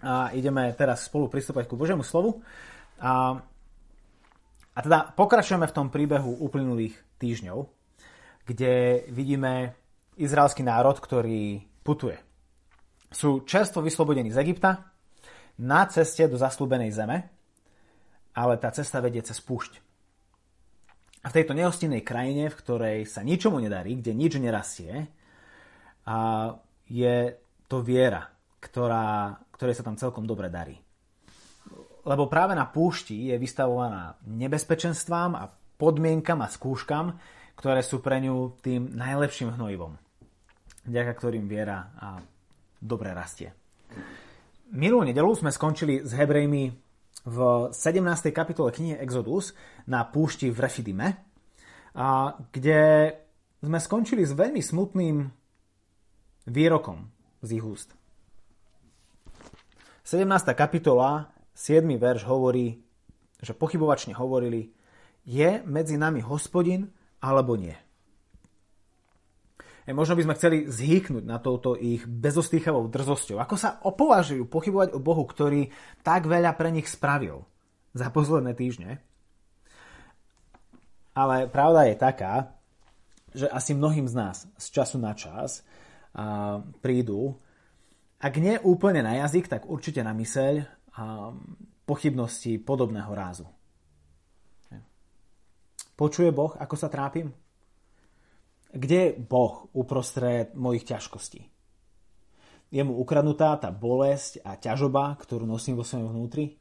a ideme teraz spolu pristúpať ku Božiemu slovu. A, a teda pokračujeme v tom príbehu uplynulých týždňov, kde vidíme izraelský národ, ktorý putuje. Sú čerstvo vyslobodení z Egypta na ceste do zaslúbenej zeme, ale tá cesta vedie cez púšť. A v tejto nehostinnej krajine, v ktorej sa ničomu nedarí, kde nič nerastie, a je to viera, ktorá, ktorej sa tam celkom dobre darí. Lebo práve na púšti je vystavovaná nebezpečenstvám a podmienkam a skúškam, ktoré sú pre ňu tým najlepším hnojivom, vďaka ktorým viera a dobre rastie. Minulú nedelu sme skončili s Hebrejmi v 17. kapitole knihy Exodus na púšti v Refidime, a kde sme skončili s veľmi smutným výrokom z ich úst. 17. kapitola, 7. verš hovorí, že pochybovačne hovorili, je medzi nami hospodin alebo nie. E, možno by sme chceli zhýknuť na touto ich bezostýchavou drzosťou. Ako sa opovažujú pochybovať o Bohu, ktorý tak veľa pre nich spravil za posledné týždne. Ale pravda je taká, že asi mnohým z nás z času na čas a, prídu ak nie úplne na jazyk, tak určite na myseľ a pochybnosti podobného rázu. Počuje Boh, ako sa trápim? Kde je Boh uprostred mojich ťažkostí? Je mu ukradnutá tá bolesť a ťažoba, ktorú nosím vo svojom vnútri?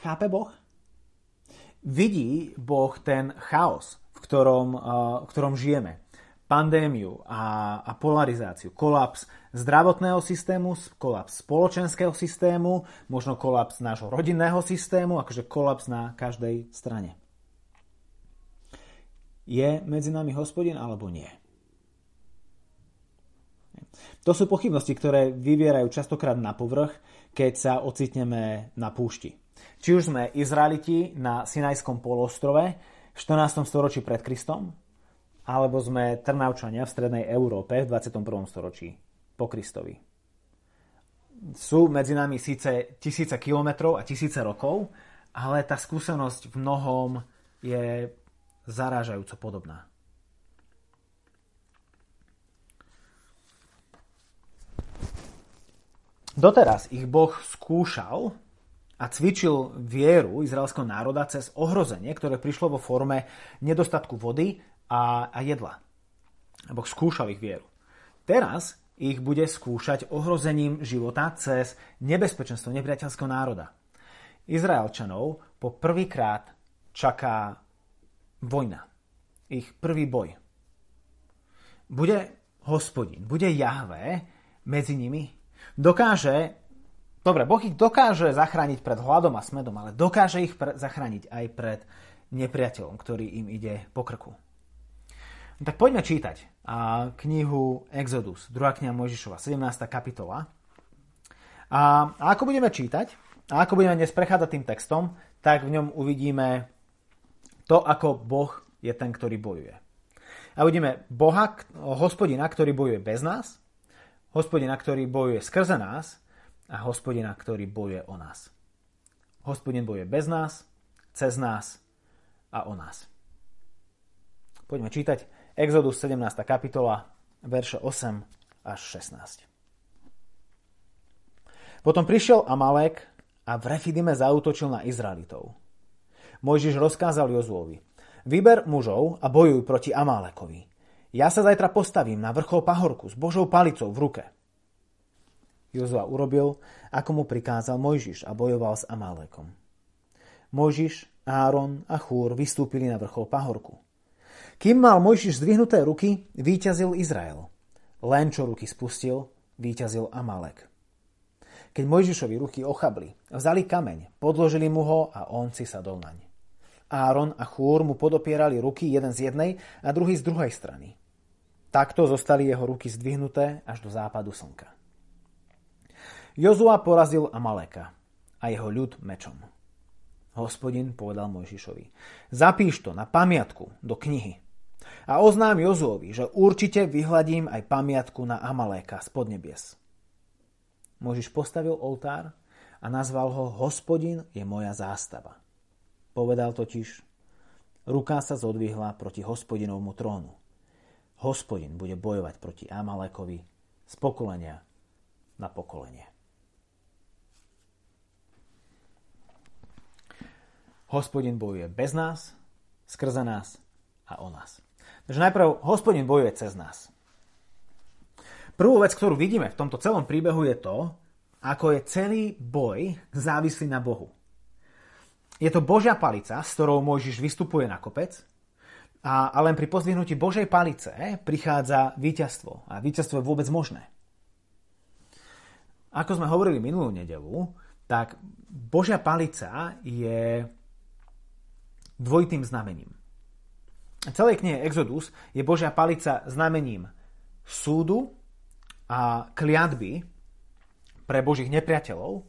Chápe Boh? Vidí Boh ten chaos, v ktorom, v ktorom žijeme pandémiu a, a polarizáciu, kolaps zdravotného systému, kolaps spoločenského systému, možno kolaps nášho rodinného systému, akože kolaps na každej strane. Je medzi nami hospodin alebo nie? To sú pochybnosti, ktoré vyvierajú častokrát na povrch, keď sa ocitneme na púšti. Či už sme Izraeliti na Sinajskom polostrove v 14. storočí pred Kristom, alebo sme Trnavčania v strednej Európe v 21. storočí po Kristovi. Sú medzi nami síce tisíce kilometrov a tisíce rokov, ale tá skúsenosť v mnohom je zarážajúco podobná. Doteraz ich Boh skúšal a cvičil vieru izraelského národa cez ohrozenie, ktoré prišlo vo forme nedostatku vody a, a jedla. Boh skúšal ich vieru. Teraz ich bude skúšať ohrozením života cez nebezpečenstvo nepriateľského národa. Izraelčanov po prvýkrát čaká vojna. Ich prvý boj. Bude hospodin, bude Jahvé medzi nimi. Dokáže, dobre, Boh ich dokáže zachrániť pred hladom a smedom, ale dokáže ich pre, zachrániť aj pred nepriateľom, ktorý im ide po krku. Tak poďme čítať a knihu Exodus, 2. kniha Mojžišova, 17. kapitola. A, a ako budeme čítať, a ako budeme dnes prechádzať tým textom, tak v ňom uvidíme to, ako Boh je ten, ktorý bojuje. A uvidíme Boha, hospodina, ktorý bojuje bez nás, hospodina, ktorý bojuje skrze nás a hospodina, ktorý bojuje o nás. Hospodin bojuje bez nás, cez nás a o nás. Poďme čítať Exodus 17. kapitola, verše 8 až 16. Potom prišiel Amalek a v Refidime zautočil na Izraelitov. Mojžiš rozkázal Jozuovi, vyber mužov a bojuj proti Amálekovi. Ja sa zajtra postavím na vrchol pahorku s Božou palicou v ruke. Jozua urobil, ako mu prikázal Mojžiš a bojoval s Amálekom. Mojžiš, Áron a Chúr vystúpili na vrchol pahorku. Kým mal Mojžiš zdvihnuté ruky, výťazil Izrael. Len čo ruky spustil, výťazil Amalek. Keď Mojžišovi ruky ochabli, vzali kameň, podložili mu ho a on si sadol naň. Áron a Chúr mu podopierali ruky jeden z jednej a druhý z druhej strany. Takto zostali jeho ruky zdvihnuté až do západu slnka. Jozua porazil Amaleka a jeho ľud mečom. Hospodin povedal Mojžišovi, zapíš to na pamiatku do knihy a oznám Jozuovi, že určite vyhľadím aj pamiatku na Amaléka z podnebies. Mojžiš postavil oltár a nazval ho Hospodin je moja zástava. Povedal totiž, ruka sa zodvihla proti hospodinovmu trónu. Hospodin bude bojovať proti Amalekovi z pokolenia na pokolenie. Hospodin bojuje bez nás, skrze nás a o nás. Takže najprv hospodin bojuje cez nás. Prvú vec, ktorú vidíme v tomto celom príbehu je to, ako je celý boj závislý na Bohu. Je to Božia palica, s ktorou Mojžiš vystupuje na kopec a, a len pri pozdvihnutí Božej palice prichádza víťazstvo. A víťazstvo je vôbec možné. Ako sme hovorili minulú nedelu, tak Božia palica je dvojitým znamením. Celej knihe Exodus je Božia palica znamením súdu a kliatby pre Božích nepriateľov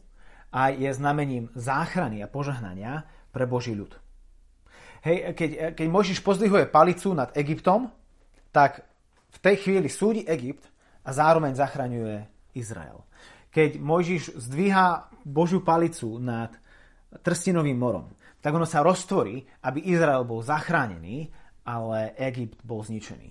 a je znamením záchrany a požehnania pre Boží ľud. Hej, keď, keď Mojžiš pozdvihuje palicu nad Egyptom, tak v tej chvíli súdi Egypt a zároveň zachraňuje Izrael. Keď Mojžiš zdvíha Božiu palicu nad Trstinovým morom, tak ono sa roztvorí, aby Izrael bol zachránený, ale Egypt bol zničený.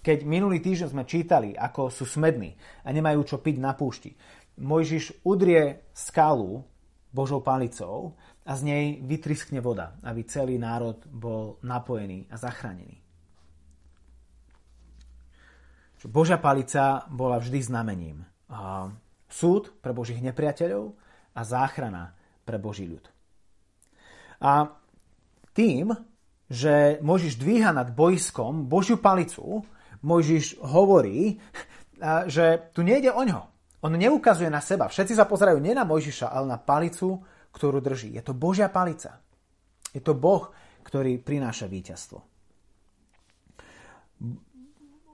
Keď minulý týždeň sme čítali, ako sú smední a nemajú čo piť na púšti, Mojžiš udrie skalu Božou palicou a z nej vytriskne voda, aby celý národ bol napojený a zachránený. Božia palica bola vždy znamením. Súd pre Božích nepriateľov a záchrana pre Boží ľud. A tým, že Mojžiš dvíha nad bojskom Božiu palicu, Mojžiš hovorí, že tu nejde o ňo. On neukazuje na seba. Všetci sa pozerajú nie na Mojžiša, ale na palicu, ktorú drží. Je to Božia palica. Je to Boh, ktorý prináša víťazstvo.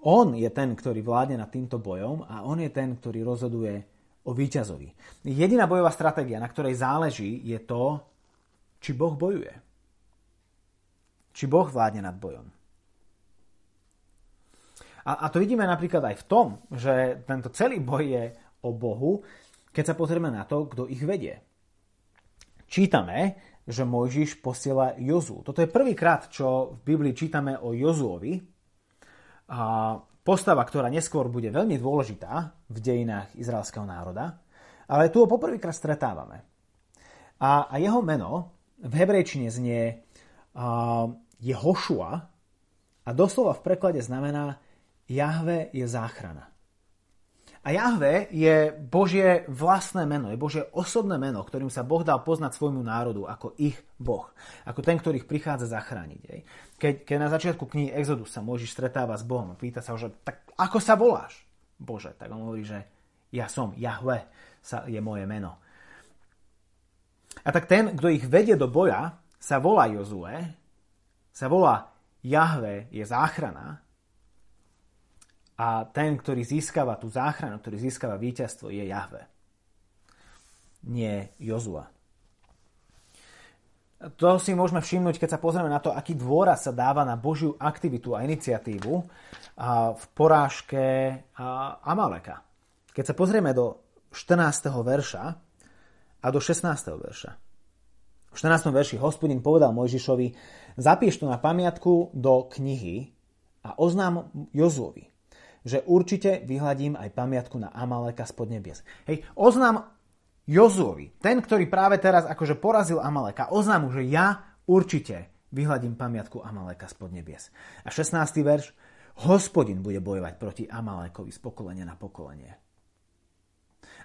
On je ten, ktorý vládne nad týmto bojom a on je ten, ktorý rozhoduje o víťazovi. Jediná bojová stratégia, na ktorej záleží, je to, či Boh bojuje. Či Boh vládne nad bojom. A, a to vidíme napríklad aj v tom, že tento celý boj je o Bohu, keď sa pozrieme na to, kto ich vedie. Čítame, že Mojžiš posiela Jozu. Toto je prvýkrát, čo v Biblii čítame o Jozuovi. A postava, ktorá neskôr bude veľmi dôležitá v dejinách izraelského národa, ale tu ho poprvýkrát stretávame. A, a jeho meno v hebrejčine znie Jehošua a doslova v preklade znamená Jahve je záchrana. A Jahve je Božie vlastné meno, je Božie osobné meno, ktorým sa Boh dal poznať svojmu národu ako ich Boh. Ako ten, ktorý ich prichádza zachrániť. Keď, keď na začiatku knihy Exodus sa Mojžiš stretáva s Bohom a pýta sa že tak ako sa voláš? Bože, tak on hovorí, že ja som, Jahve sa, je moje meno. A tak ten, kto ich vedie do boja, sa volá Jozue, sa volá Jahve je záchrana a ten, ktorý získava tú záchranu, ktorý získava víťazstvo, je Jahve. Nie Jozua. To si môžeme všimnúť, keď sa pozrieme na to, aký dôraz sa dáva na Božiu aktivitu a iniciatívu v porážke Amaleka. Keď sa pozrieme do 14. verša a do 16. verša. V 14. verši hospodin povedal Mojžišovi, zapíš to na pamiatku do knihy a oznám Jozuovi, že určite vyhľadím aj pamiatku na Amaleka spod nebies. Hej, oznám Jozuovi, ten, ktorý práve teraz akože porazil Amaleka, oznám mu, že ja určite vyhľadím pamiatku Amaleka spod nebies. A 16. verš, hospodin bude bojovať proti Amalekovi z pokolenia na pokolenie.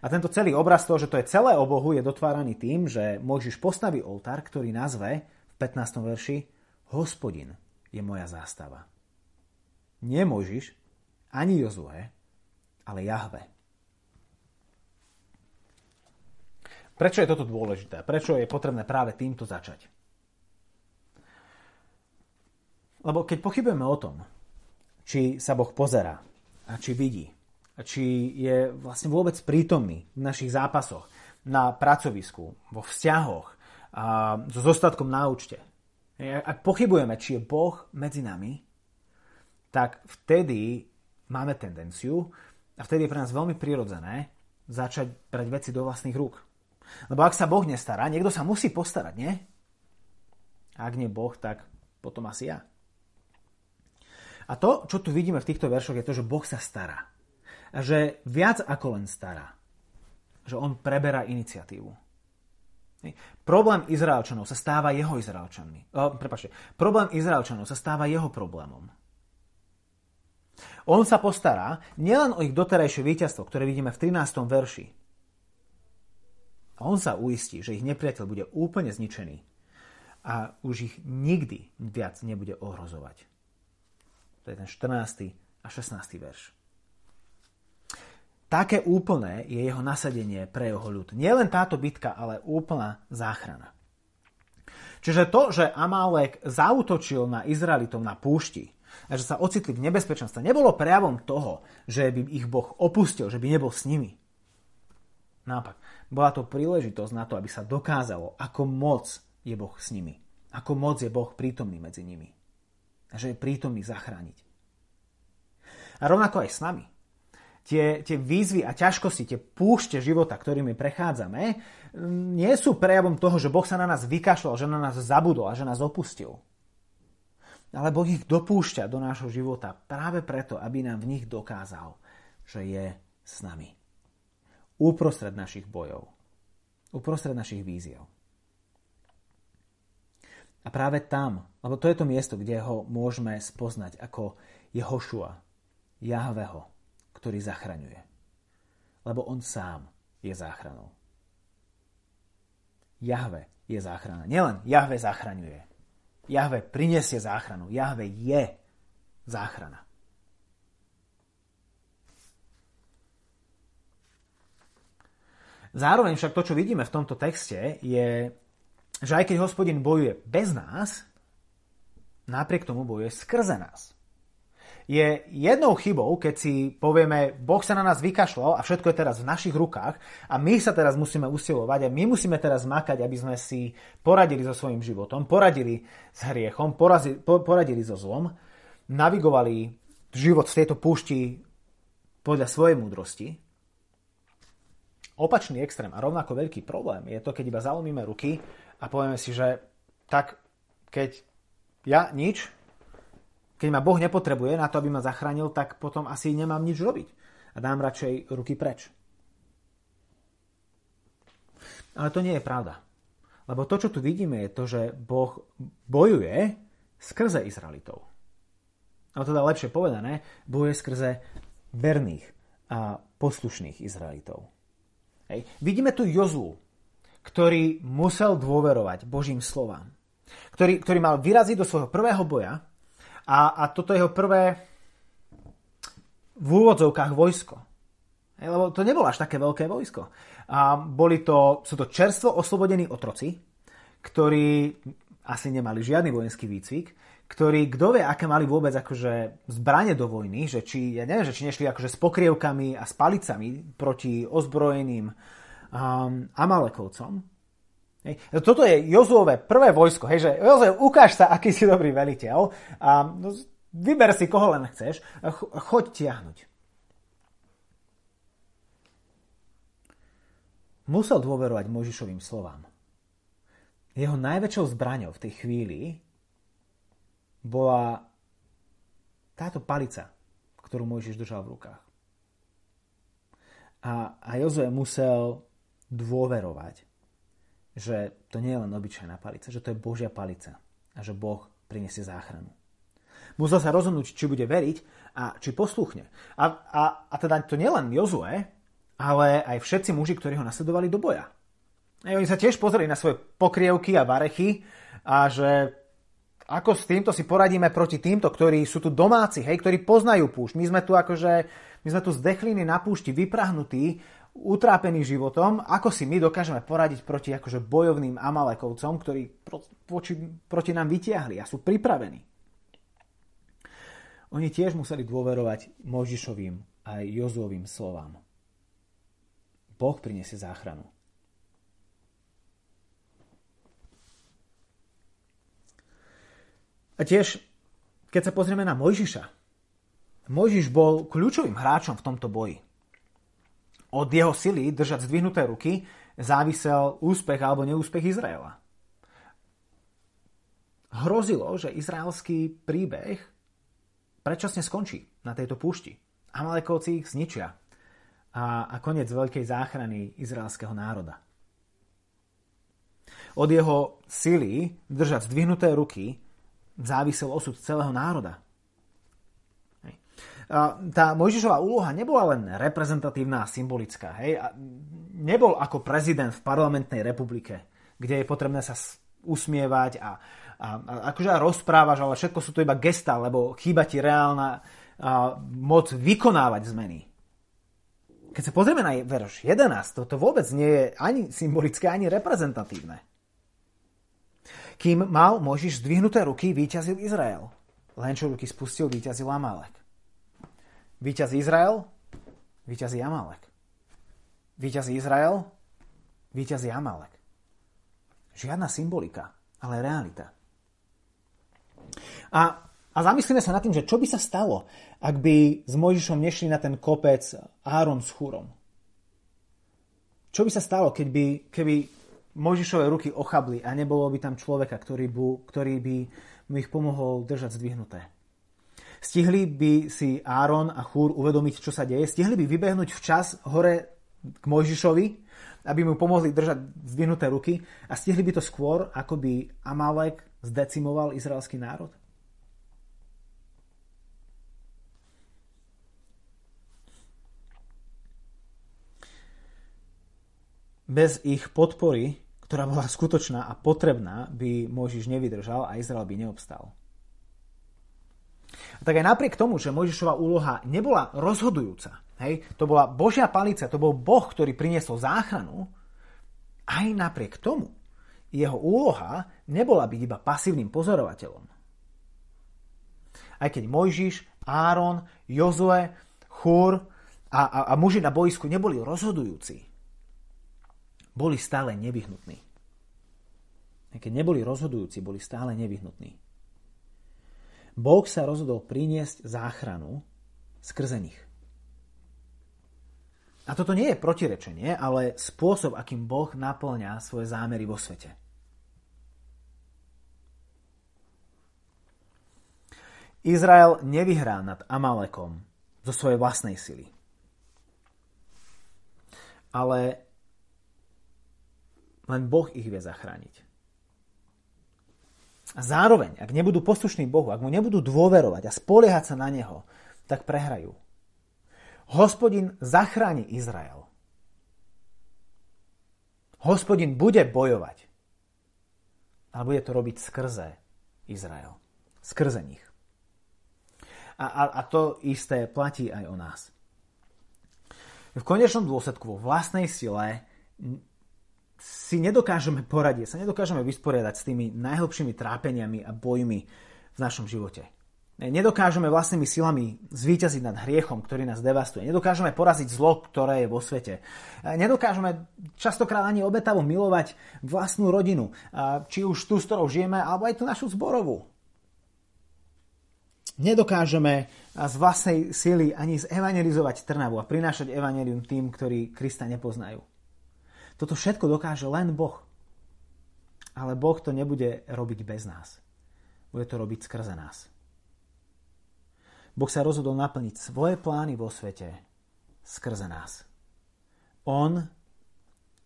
A tento celý obraz toho, že to je celé o Bohu, je dotváraný tým, že Mojžiš postaví oltár, ktorý nazve v 15. verši Hospodin je moja zástava. Nie Mojžiš, ani Jozue, ale Jahve. Prečo je toto dôležité? Prečo je potrebné práve týmto začať? Lebo keď pochybujeme o tom, či sa Boh pozerá a či vidí, či je vlastne vôbec prítomný v našich zápasoch, na pracovisku, vo vzťahoch, a so zostatkom na účte. Ak pochybujeme, či je Boh medzi nami, tak vtedy máme tendenciu, a vtedy je pre nás veľmi prirodzené, začať brať veci do vlastných rúk. Lebo ak sa Boh nestará, niekto sa musí postarať, nie? Ak nie Boh, tak potom asi ja. A to, čo tu vidíme v týchto veršoch, je to, že Boh sa stará. Že viac ako len stará. Že on preberá iniciatívu. Problém Izraelčanov sa stáva jeho Izraelčanmi. O, prepáčte. Problém Izraelčanov sa stáva jeho problémom. On sa postará nielen o ich doterajšie víťazstvo, ktoré vidíme v 13. verši. On sa uistí, že ich nepriateľ bude úplne zničený a už ich nikdy viac nebude ohrozovať. To je ten 14. a 16. verš. Také úplné je jeho nasadenie pre jeho ľud. Nielen táto bitka, ale úplná záchrana. Čiže to, že Amálek zautočil na Izraelitov na púšti a že sa ocitli v nebezpečenstve, nebolo prejavom toho, že by ich Boh opustil, že by nebol s nimi. Naopak, bola to príležitosť na to, aby sa dokázalo, ako moc je Boh s nimi. Ako moc je Boh prítomný medzi nimi. A že je prítomný zachrániť. A rovnako aj s nami tie, tie výzvy a ťažkosti, tie púšte života, ktorými prechádzame, nie sú prejavom toho, že Boh sa na nás vykašľal, že na nás zabudol a že nás opustil. Ale Boh ich dopúšťa do nášho života práve preto, aby nám v nich dokázal, že je s nami. Uprostred našich bojov. Uprostred našich víziev. A práve tam, lebo to je to miesto, kde ho môžeme spoznať ako Jehošua, Jahveho, ktorý zachraňuje. Lebo on sám je záchranou. Jahve je záchrana. Nielen Jahve zachraňuje. Jahve prinesie záchranu. Jahve je záchrana. Zároveň však to, čo vidíme v tomto texte, je, že aj keď hospodin bojuje bez nás, napriek tomu bojuje skrze nás je jednou chybou, keď si povieme, Boh sa na nás vykašľal a všetko je teraz v našich rukách a my sa teraz musíme usilovať a my musíme teraz makať, aby sme si poradili so svojím životom, poradili s hriechom, poradili so zlom, navigovali život v tejto púšti podľa svojej múdrosti. Opačný extrém a rovnako veľký problém je to, keď iba zalomíme ruky a povieme si, že tak keď ja nič, keď ma Boh nepotrebuje na to, aby ma zachránil, tak potom asi nemám nič robiť. A dám radšej ruky preč. Ale to nie je pravda. Lebo to, čo tu vidíme, je to, že Boh bojuje skrze Izraelitov. Ale teda lepšie povedané, bojuje skrze verných a poslušných Izraelitov. Hej. Vidíme tu Jozú, ktorý musel dôverovať Božím slovám. Ktorý, ktorý mal vyraziť do svojho prvého boja a, a toto jeho prvé v úvodzovkách vojsko. Lebo to nebolo až také veľké vojsko. A boli to, sú to čerstvo oslobodení otroci, ktorí asi nemali žiadny vojenský výcvik, ktorí, kto vie, aké mali vôbec akože zbranie do vojny, že či, ja neviem, že či nešli akože s pokrievkami a s palicami proti ozbrojeným um, Amalekovcom. Hej. Toto je Jozuové prvé vojsko, hej, že Jozue, ukáž sa, aký si dobrý veliteľ a no, vyber si, koho len chceš, ch- choď tiahnuť. Musel dôverovať Možišovým slovám. Jeho najväčšou zbraňou v tej chvíli bola táto palica, ktorú Mojžiš držal v rukách. A, a Jozue musel dôverovať že to nie je len obyčajná palica, že to je Božia palica a že Boh prinesie záchranu. Musel sa rozhodnúť, či bude veriť a či posluchne. A, a, a teda to nielen Jozue, ale aj všetci muži, ktorí ho nasledovali do boja. A oni sa tiež pozreli na svoje pokrievky a varechy a že ako s týmto si poradíme proti týmto, ktorí sú tu domáci, hej, ktorí poznajú púšť. My sme tu akože, my sme tu z dechliny na púšti vyprahnutí utrápení životom, ako si my dokážeme poradiť proti akože bojovným Amalekovcom, ktorí proti, proti nám vytiahli a sú pripravení. Oni tiež museli dôverovať Možišovým a Jozuovým slovám. Boh priniesie záchranu. A tiež, keď sa pozrieme na Mojžiša, Mojžiš bol kľúčovým hráčom v tomto boji. Od jeho sily držať zdvihnuté ruky závisel úspech alebo neúspech Izraela. Hrozilo, že izraelský príbeh predčasne skončí na tejto púšti. Amalekovci ich zničia a, a koniec veľkej záchrany izraelského národa. Od jeho sily držať zdvihnuté ruky závisel osud celého národa. Tá Mojžišová úloha nebola len reprezentatívna a symbolická. Hej? A nebol ako prezident v parlamentnej republike, kde je potrebné sa usmievať a, a, a akože rozprávaš, ale všetko sú to iba gesta, lebo chýba ti reálna a, moc vykonávať zmeny. Keď sa pozrieme na verš 11, toto vôbec nie je ani symbolické, ani reprezentatívne. Kým mal Mojžiš zdvihnuté ruky, vyťazil Izrael. Len čo ruky spustil, vyťazil Amalek. Vyťazí Izrael, vyťazí Amalek. Vyťazí Izrael, vyťazí Amalek. Žiadna symbolika, ale realita. A, a zamyslíme sa nad tým, že čo by sa stalo, ak by s Mojžišom nešli na ten kopec Áron s Chúrom. Čo by sa stalo, keď by, keby Mojžišové ruky ochabli a nebolo by tam človeka, ktorý, bu, ktorý by mu ich pomohol držať zdvihnuté. Stihli by si Áron a Chúr uvedomiť, čo sa deje. Stihli by vybehnúť včas hore k Mojžišovi, aby mu pomohli držať zdvihnuté ruky a stihli by to skôr, ako by Amalek zdecimoval izraelský národ? Bez ich podpory, ktorá bola skutočná a potrebná, by Mojžiš nevydržal a Izrael by neobstal. Tak aj napriek tomu, že Mojžišova úloha nebola rozhodujúca, hej, to bola Božia palica, to bol Boh, ktorý priniesol záchranu, aj napriek tomu jeho úloha nebola byť iba pasívnym pozorovateľom. Aj keď Mojžiš, Áron, Jozue, Chúr a, a, a muži na boisku neboli rozhodujúci, boli stále nevyhnutní. Keď neboli rozhodujúci, boli stále nevyhnutní. Boh sa rozhodol priniesť záchranu skrze nich. A toto nie je protirečenie, ale spôsob, akým Boh naplňa svoje zámery vo svete. Izrael nevyhrá nad Amalekom zo svojej vlastnej sily. Ale len Boh ich vie zachrániť. A zároveň, ak nebudú poslušní Bohu, ak mu nebudú dôverovať a spoliehať sa na Neho, tak prehrajú. Hospodin zachráni Izrael. Hospodin bude bojovať. Ale bude to robiť skrze Izrael. Skrze nich. A, a, a to isté platí aj o nás. V konečnom dôsledku vo vlastnej sile si nedokážeme poradiť, sa nedokážeme vysporiadať s tými najhlbšími trápeniami a bojmi v našom živote. Nedokážeme vlastnými silami zvíťaziť nad hriechom, ktorý nás devastuje. Nedokážeme poraziť zlo, ktoré je vo svete. Nedokážeme častokrát ani obetavo milovať vlastnú rodinu, či už tú, s ktorou žijeme, alebo aj tú našu zborovú. Nedokážeme z vlastnej sily ani zevangelizovať Trnavu a prinášať evanelium tým, ktorí Krista nepoznajú. Toto všetko dokáže len Boh. Ale Boh to nebude robiť bez nás. Bude to robiť skrze nás. Boh sa rozhodol naplniť svoje plány vo svete skrze nás. On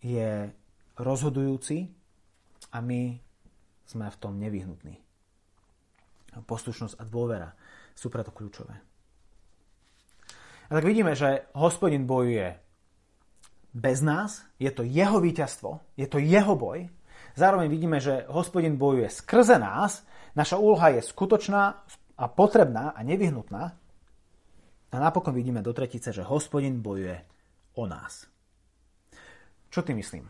je rozhodujúci a my sme v tom nevyhnutní. Poslušnosť a dôvera sú preto kľúčové. A tak vidíme, že hospodin bojuje bez nás, je to jeho víťazstvo, je to jeho boj. Zároveň vidíme, že hospodin bojuje skrze nás, naša úloha je skutočná a potrebná a nevyhnutná. A napokon vidíme do tretice, že hospodin bojuje o nás. Čo ty myslím?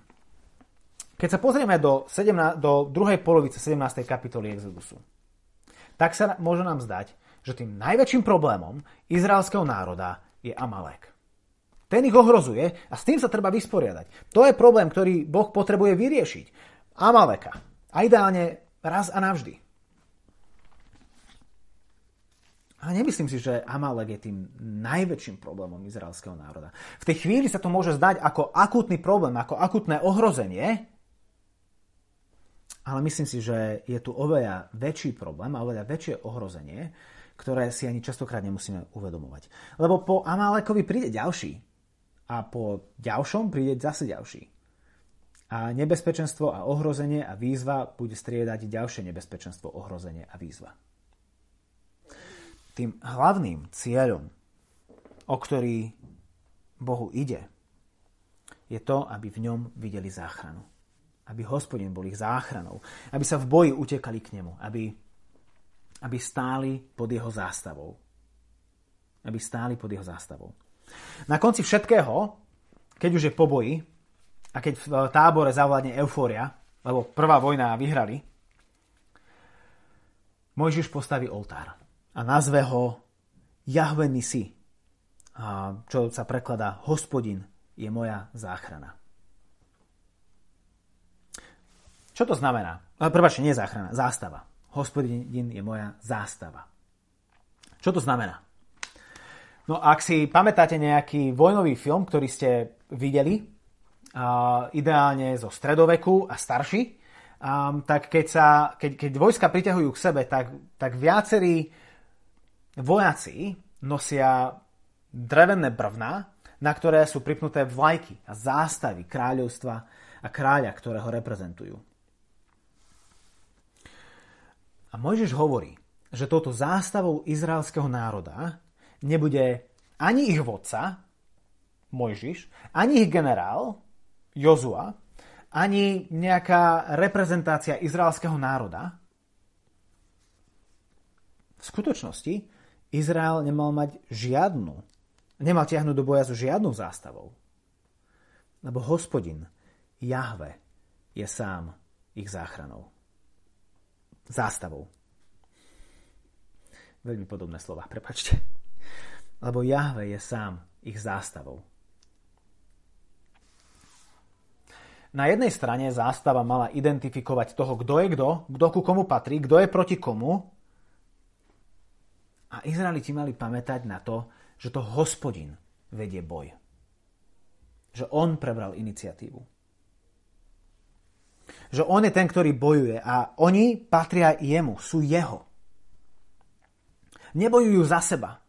Keď sa pozrieme do, 17, do druhej polovice 17. kapitoly Exodusu, tak sa môže nám zdať, že tým najväčším problémom izraelského národa je Amalek. Ten ich ohrozuje a s tým sa treba vysporiadať. To je problém, ktorý Boh potrebuje vyriešiť. Amaleka. A ideálne raz a navždy. Ale nemyslím si, že Amalek je tým najväčším problémom izraelského národa. V tej chvíli sa to môže zdať ako akútny problém, ako akútne ohrozenie, ale myslím si, že je tu oveľa väčší problém a oveľa väčšie ohrozenie, ktoré si ani častokrát nemusíme uvedomovať. Lebo po Amalekovi príde ďalší a po ďalšom príde zase ďalší. A nebezpečenstvo a ohrozenie a výzva bude striedať ďalšie nebezpečenstvo, ohrozenie a výzva. Tým hlavným cieľom, o ktorý Bohu ide, je to, aby v ňom videli záchranu aby hospodin bol ich záchranou, aby sa v boji utekali k nemu, aby, aby stáli pod jeho zástavou. Aby stáli pod jeho zástavou. Na konci všetkého, keď už je po boji a keď v tábore zavládne eufória, lebo prvá vojna vyhrali, Mojžiš postaví oltár a nazve ho Jahve Nisi, čo sa prekladá Hospodin je moja záchrana. Čo to znamená? Prváčne, nie záchrana, zástava. Hospodin je moja zástava. Čo to znamená? No ak si pamätáte nejaký vojnový film, ktorý ste videli, ideálne zo stredoveku a starší, tak keď, sa, keď, keď vojska priťahujú k sebe, tak, tak viacerí vojaci nosia drevené brvná, na ktoré sú pripnuté vlajky a zástavy kráľovstva a kráľa, ktorého reprezentujú. A Mojžiš hovorí, že touto zástavou izraelského národa nebude ani ich vodca, Mojžiš, ani ich generál, Jozua, ani nejaká reprezentácia izraelského národa. V skutočnosti Izrael nemal mať žiadnu, nemal tiahnuť do boja so žiadnou zástavou. Lebo hospodin, Jahve, je sám ich záchranou zástavou. Veľmi podobné slova, prepačte. Lebo Jahve je sám ich zástavou. Na jednej strane zástava mala identifikovať toho, kto je kto, kto ku komu patrí, kto je proti komu. A Izraeliti mali pamätať na to, že to hospodin vedie boj. Že on prebral iniciatívu že on je ten, ktorý bojuje a oni patria jemu, sú jeho. Nebojujú za seba,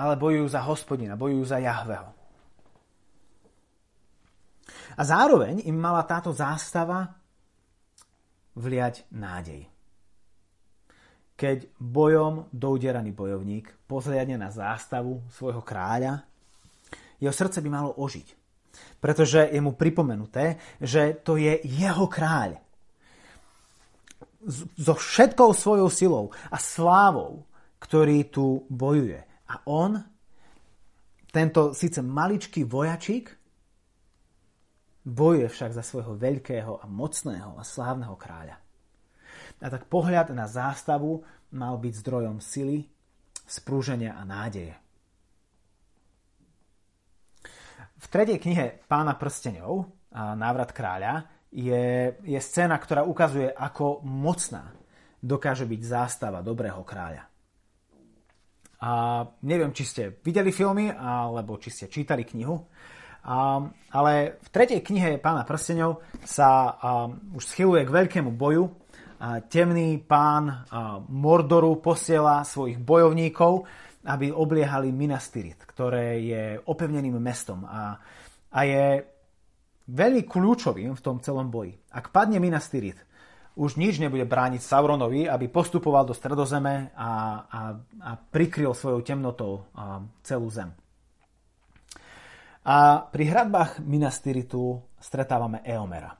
ale bojujú za hospodina, bojujú za Jahveho. A zároveň im mala táto zástava vliať nádej. Keď bojom douderaný bojovník pozriadne na zástavu svojho kráľa, jeho srdce by malo ožiť pretože je mu pripomenuté, že to je jeho kráľ. So všetkou svojou silou a slávou, ktorý tu bojuje. A on, tento síce maličký vojačík, bojuje však za svojho veľkého a mocného a slávneho kráľa. A tak pohľad na zástavu mal byť zdrojom sily, sprúženia a nádeje. V tretej knihe Pána prstenov, Návrat kráľa, je, je scéna, ktorá ukazuje, ako mocná dokáže byť zástava dobrého kráľa. A neviem, či ste videli filmy, alebo či ste čítali knihu, a, ale v tretej knihe Pána prstenov sa a, už schyluje k veľkému boju. A, temný pán a, Mordoru posiela svojich bojovníkov, aby obliehali Minas ktoré je opevneným mestom a, a je veľmi kľúčovým v tom celom boji. Ak padne Minas Tirith, už nič nebude brániť Sauronovi, aby postupoval do stredozeme a, a, a prikryl svojou temnotou a, celú zem. A pri hradbách Minas Tirithu stretávame Eomera,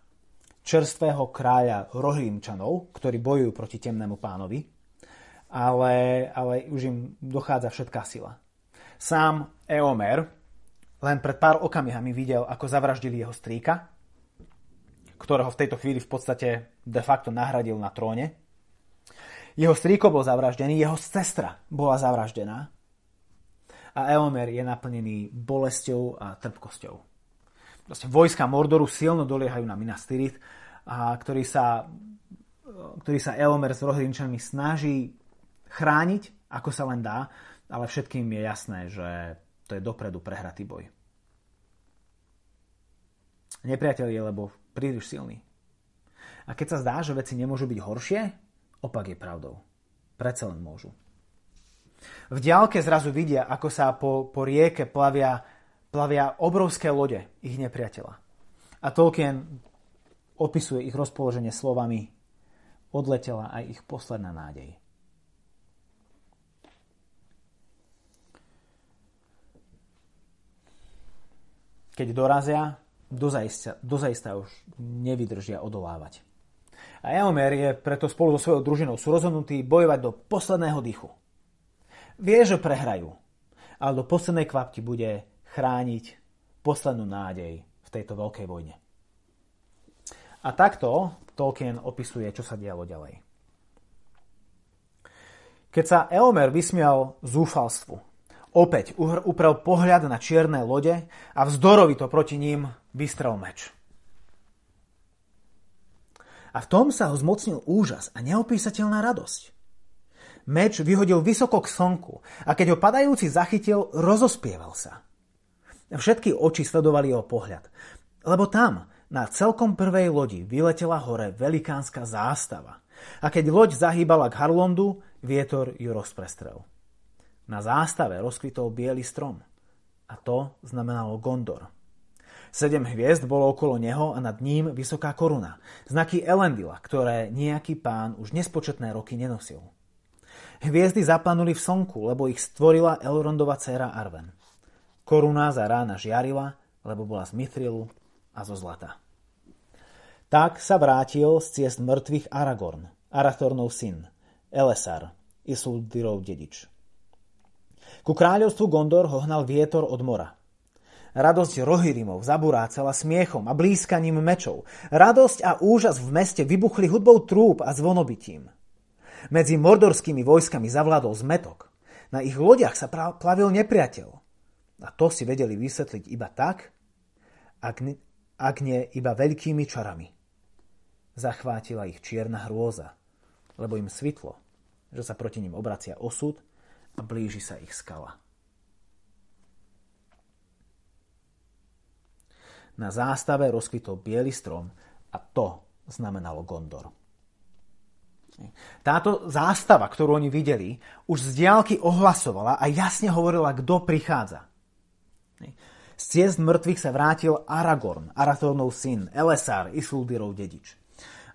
čerstvého kráľa Rohlimčanov, ktorí bojujú proti temnému pánovi ale, ale už im dochádza všetká sila. Sám Eomer len pred pár okamihami videl, ako zavraždili jeho strýka, ktorého v tejto chvíli v podstate de facto nahradil na tróne. Jeho strýko bol zavraždený, jeho sestra bola zavraždená a Eomer je naplnený bolesťou a trpkosťou. Proste vojska Mordoru silno doliehajú na Minas Tirith, a ktorý sa, ktorý sa Eomer s Rohrinčanmi snaží chrániť, ako sa len dá, ale všetkým je jasné, že to je dopredu prehratý boj. Nepriateľ je lebo príliš silný. A keď sa zdá, že veci nemôžu byť horšie, opak je pravdou. Predsa len môžu. V diálke zrazu vidia, ako sa po, po rieke plavia, plavia obrovské lode ich nepriateľa. A Tolkien opisuje ich rozpoloženie slovami odletela aj ich posledná nádej. Keď dorazia, dozaista, dozaista už nevydržia odolávať. A Eomer je preto spolu so svojou družinou sú rozhodnutí bojovať do posledného dychu. Vie, že prehrajú, ale do poslednej kvapky bude chrániť poslednú nádej v tejto veľkej vojne. A takto Tolkien opisuje, čo sa dialo ďalej. Keď sa Eomer vysmial zúfalstvu, opäť uprel pohľad na čierne lode a vzdorovito proti ním vystrel meč. A v tom sa ho zmocnil úžas a neopísateľná radosť. Meč vyhodil vysoko k slnku a keď ho padajúci zachytil, rozospieval sa. Všetky oči sledovali jeho pohľad, lebo tam, na celkom prvej lodi, vyletela hore velikánska zástava. A keď loď zahýbala k Harlondu, vietor ju rozprestrel. Na zástave rozkvitol biely strom. A to znamenalo Gondor. Sedem hviezd bolo okolo neho a nad ním vysoká koruna. Znaky Elendila, ktoré nejaký pán už nespočetné roky nenosil. Hviezdy zaplanuli v slnku, lebo ich stvorila Elrondova dcéra Arwen. Koruna za rána žiarila, lebo bola z Mithrilu a zo zlata. Tak sa vrátil z ciest mŕtvych Aragorn, Arathornov syn, Elesar, Isildurov dedič. Ku kráľovstvu Gondor ho hnal vietor od mora. Radosť Rohirrimov zaburácala smiechom a blízkaním mečov. Radosť a úžas v meste vybuchli hudbou trúb a zvonobitím. Medzi mordorskými vojskami zavládol zmetok. Na ich lodiach sa plavil nepriateľ. A to si vedeli vysvetliť iba tak, ak, ak nie iba veľkými čarami. Zachvátila ich čierna hrôza, lebo im svitlo, že sa proti ním obracia osud a blíži sa ich skala. Na zástave rozkvitol biely strom a to znamenalo Gondor. Táto zástava, ktorú oni videli, už z diálky ohlasovala a jasne hovorila, kto prichádza. Z ciest mŕtvych sa vrátil Aragorn, Arathornov syn, Elesar, Isildirov dedič.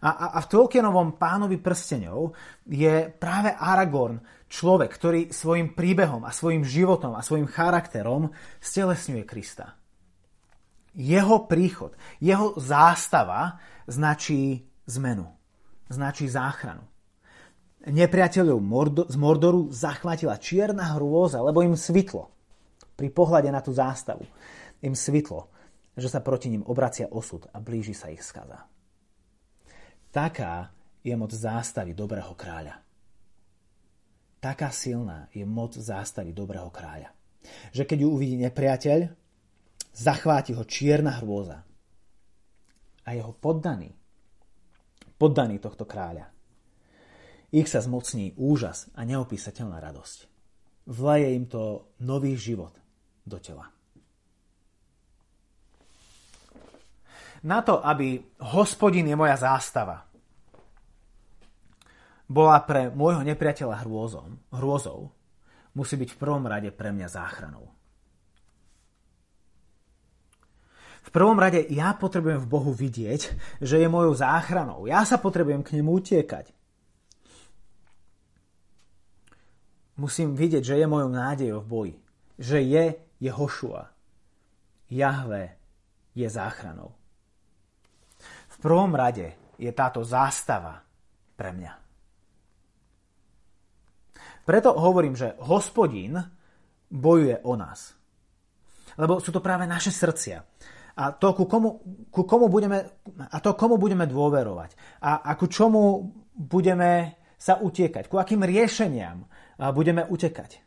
A, a, a v Tolkienovom pánovi prstenov je práve Aragorn človek, ktorý svojim príbehom a svojim životom a svojim charakterom stelesňuje Krista. Jeho príchod, jeho zástava značí zmenu, značí záchranu nepriateľov z Mordoru zachvátila čierna hrôza, lebo im svitlo. Pri pohľade na tú zástavu im svitlo, že sa proti ním obracia osud a blíži sa ich skaza. Taká je moc zástavy dobrého kráľa. Taká silná je moc zástavy dobrého kráľa, že keď ju uvidí nepriateľ, zachváti ho čierna hrôza. A jeho poddaný, poddaný tohto kráľa, ich sa zmocní úžas a neopísateľná radosť. Vlaje im to nový život do tela. Na to, aby hospodin je moja zástava, bola pre môjho nepriateľa hrôzom, hrôzou, musí byť v prvom rade pre mňa záchranou. V prvom rade ja potrebujem v Bohu vidieť, že je mojou záchranou. Ja sa potrebujem k nemu utiekať. Musím vidieť, že je mojou nádejou v boji. Že je Jehošua. Jahve je záchranou. V prvom rade je táto zástava pre mňa. Preto hovorím, že hospodín bojuje o nás. Lebo sú to práve naše srdcia. A to, ku komu, ku komu budeme, a to, komu budeme dôverovať. A, a ku čomu budeme sa utiekať. Ku akým riešeniam budeme utekať.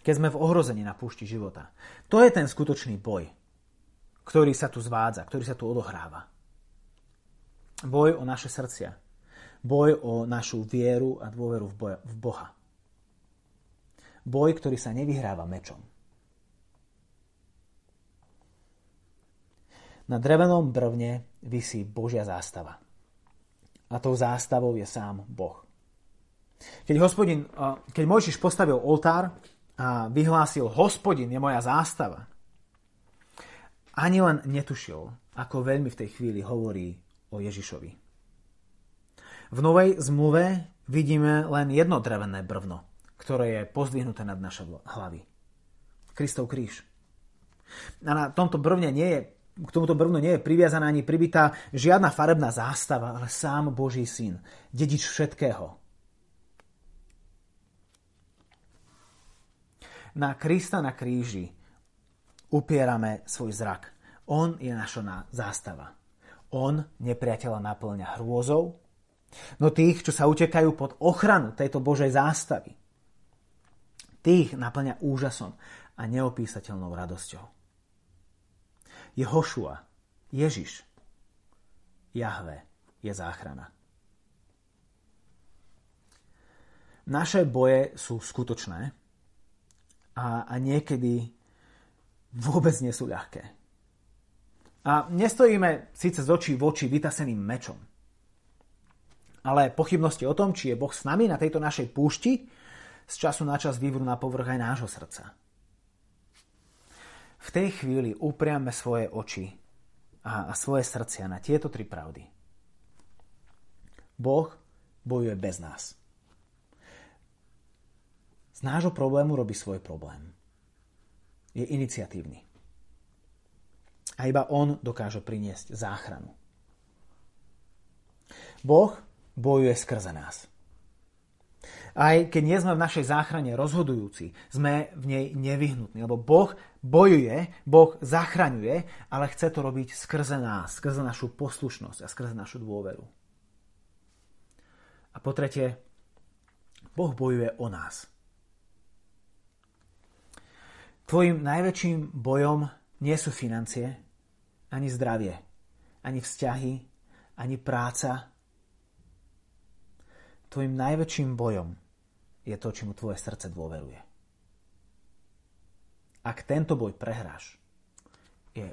Keď sme v ohrození na púšti života. To je ten skutočný boj, ktorý sa tu zvádza, ktorý sa tu odohráva. Boj o naše srdcia. Boj o našu vieru a dôveru v, boja, v Boha. Boj, ktorý sa nevyhráva mečom. Na drevenom brvne visí Božia zástava. A tou zástavou je sám Boh. Keď, hospodin, keď Mojžiš postavil oltár a vyhlásil, hospodin je moja zástava, ani len netušil, ako veľmi v tej chvíli hovorí o Ježišovi. V Novej zmluve vidíme len jedno drevené brvno, ktoré je pozdvihnuté nad naše hlavy. Kristov kríž. A na tomto brvne nie je, k tomuto brvnu nie je priviazaná ani pribitá žiadna farebná zástava, ale sám Boží syn, dedič všetkého, na Krista na kríži upierame svoj zrak. On je naša zástava. On nepriateľa naplňa hrôzou, no tých, čo sa utekajú pod ochranu tejto Božej zástavy, tých naplňa úžasom a neopísateľnou radosťou. Jehošua, Ježiš, Jahve je záchrana. Naše boje sú skutočné, a, a niekedy vôbec nie sú ľahké. A nestojíme síce z očí v oči vytaseným mečom, ale pochybnosti o tom, či je Boh s nami na tejto našej púšti, z času na čas vyvrú na povrch aj nášho srdca. V tej chvíli upriame svoje oči a, a svoje srdcia na tieto tri pravdy. Boh bojuje bez nás z nášho problému robí svoj problém. Je iniciatívny. A iba on dokáže priniesť záchranu. Boh bojuje skrze nás. Aj keď nie sme v našej záchrane rozhodujúci, sme v nej nevyhnutní, lebo Boh bojuje, Boh zachraňuje, ale chce to robiť skrze nás, skrze našu poslušnosť a skrze našu dôveru. A po tretie, Boh bojuje o nás. Tvojim najväčším bojom nie sú financie, ani zdravie, ani vzťahy, ani práca. Tvojim najväčším bojom je to, čomu tvoje srdce dôveruje. Ak tento boj prehráš, je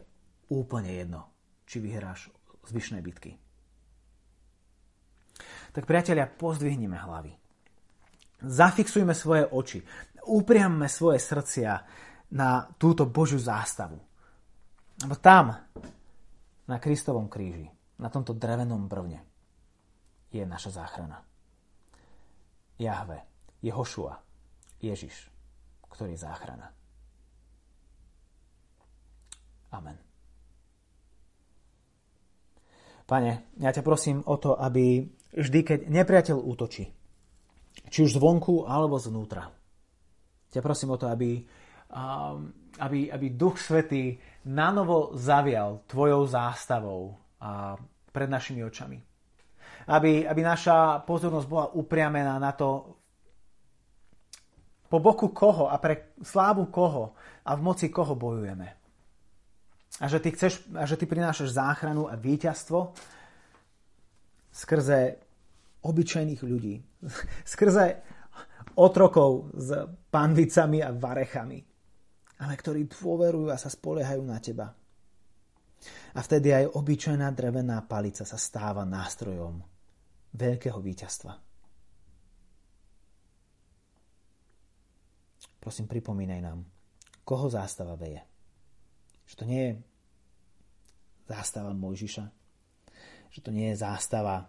úplne jedno, či vyhráš zvyšné bitky. Tak priatelia, pozdvihnime hlavy. Zafixujme svoje oči. Upriamme svoje srdcia na túto Božiu zástavu. Lebo tam, na Kristovom kríži, na tomto drevenom brvne, je naša záchrana. Jahve, Jehošua, Ježiš, ktorý je záchrana. Amen. Pane, ja ťa prosím o to, aby vždy, keď nepriateľ útočí, či už zvonku alebo zvnútra, ťa prosím o to, aby aby, aby Duch Svetý nanovo zavial tvojou zástavou pred našimi očami. Aby, aby naša pozornosť bola upriamená na to, po boku koho a pre slávu koho a v moci koho bojujeme. A že ty, chceš, a že ty prinášaš záchranu a víťazstvo skrze obyčajných ľudí. Skrze otrokov s panvicami a varechami ale ktorí dôverujú a sa spoliehajú na teba. A vtedy aj obyčajná drevená palica sa stáva nástrojom veľkého víťazstva. Prosím, pripomínaj nám, koho zástava veje. Že to nie je zástava Mojžiša, že to nie je zástava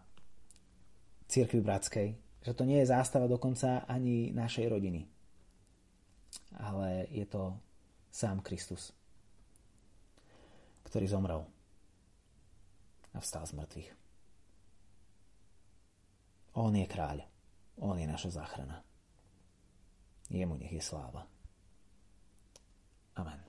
církvy bratskej, že to nie je zástava dokonca ani našej rodiny. Ale je to sám Kristus, ktorý zomrel a vstal z mŕtvych. On je kráľ. On je naša záchrana. Jemu nech je sláva. Amen.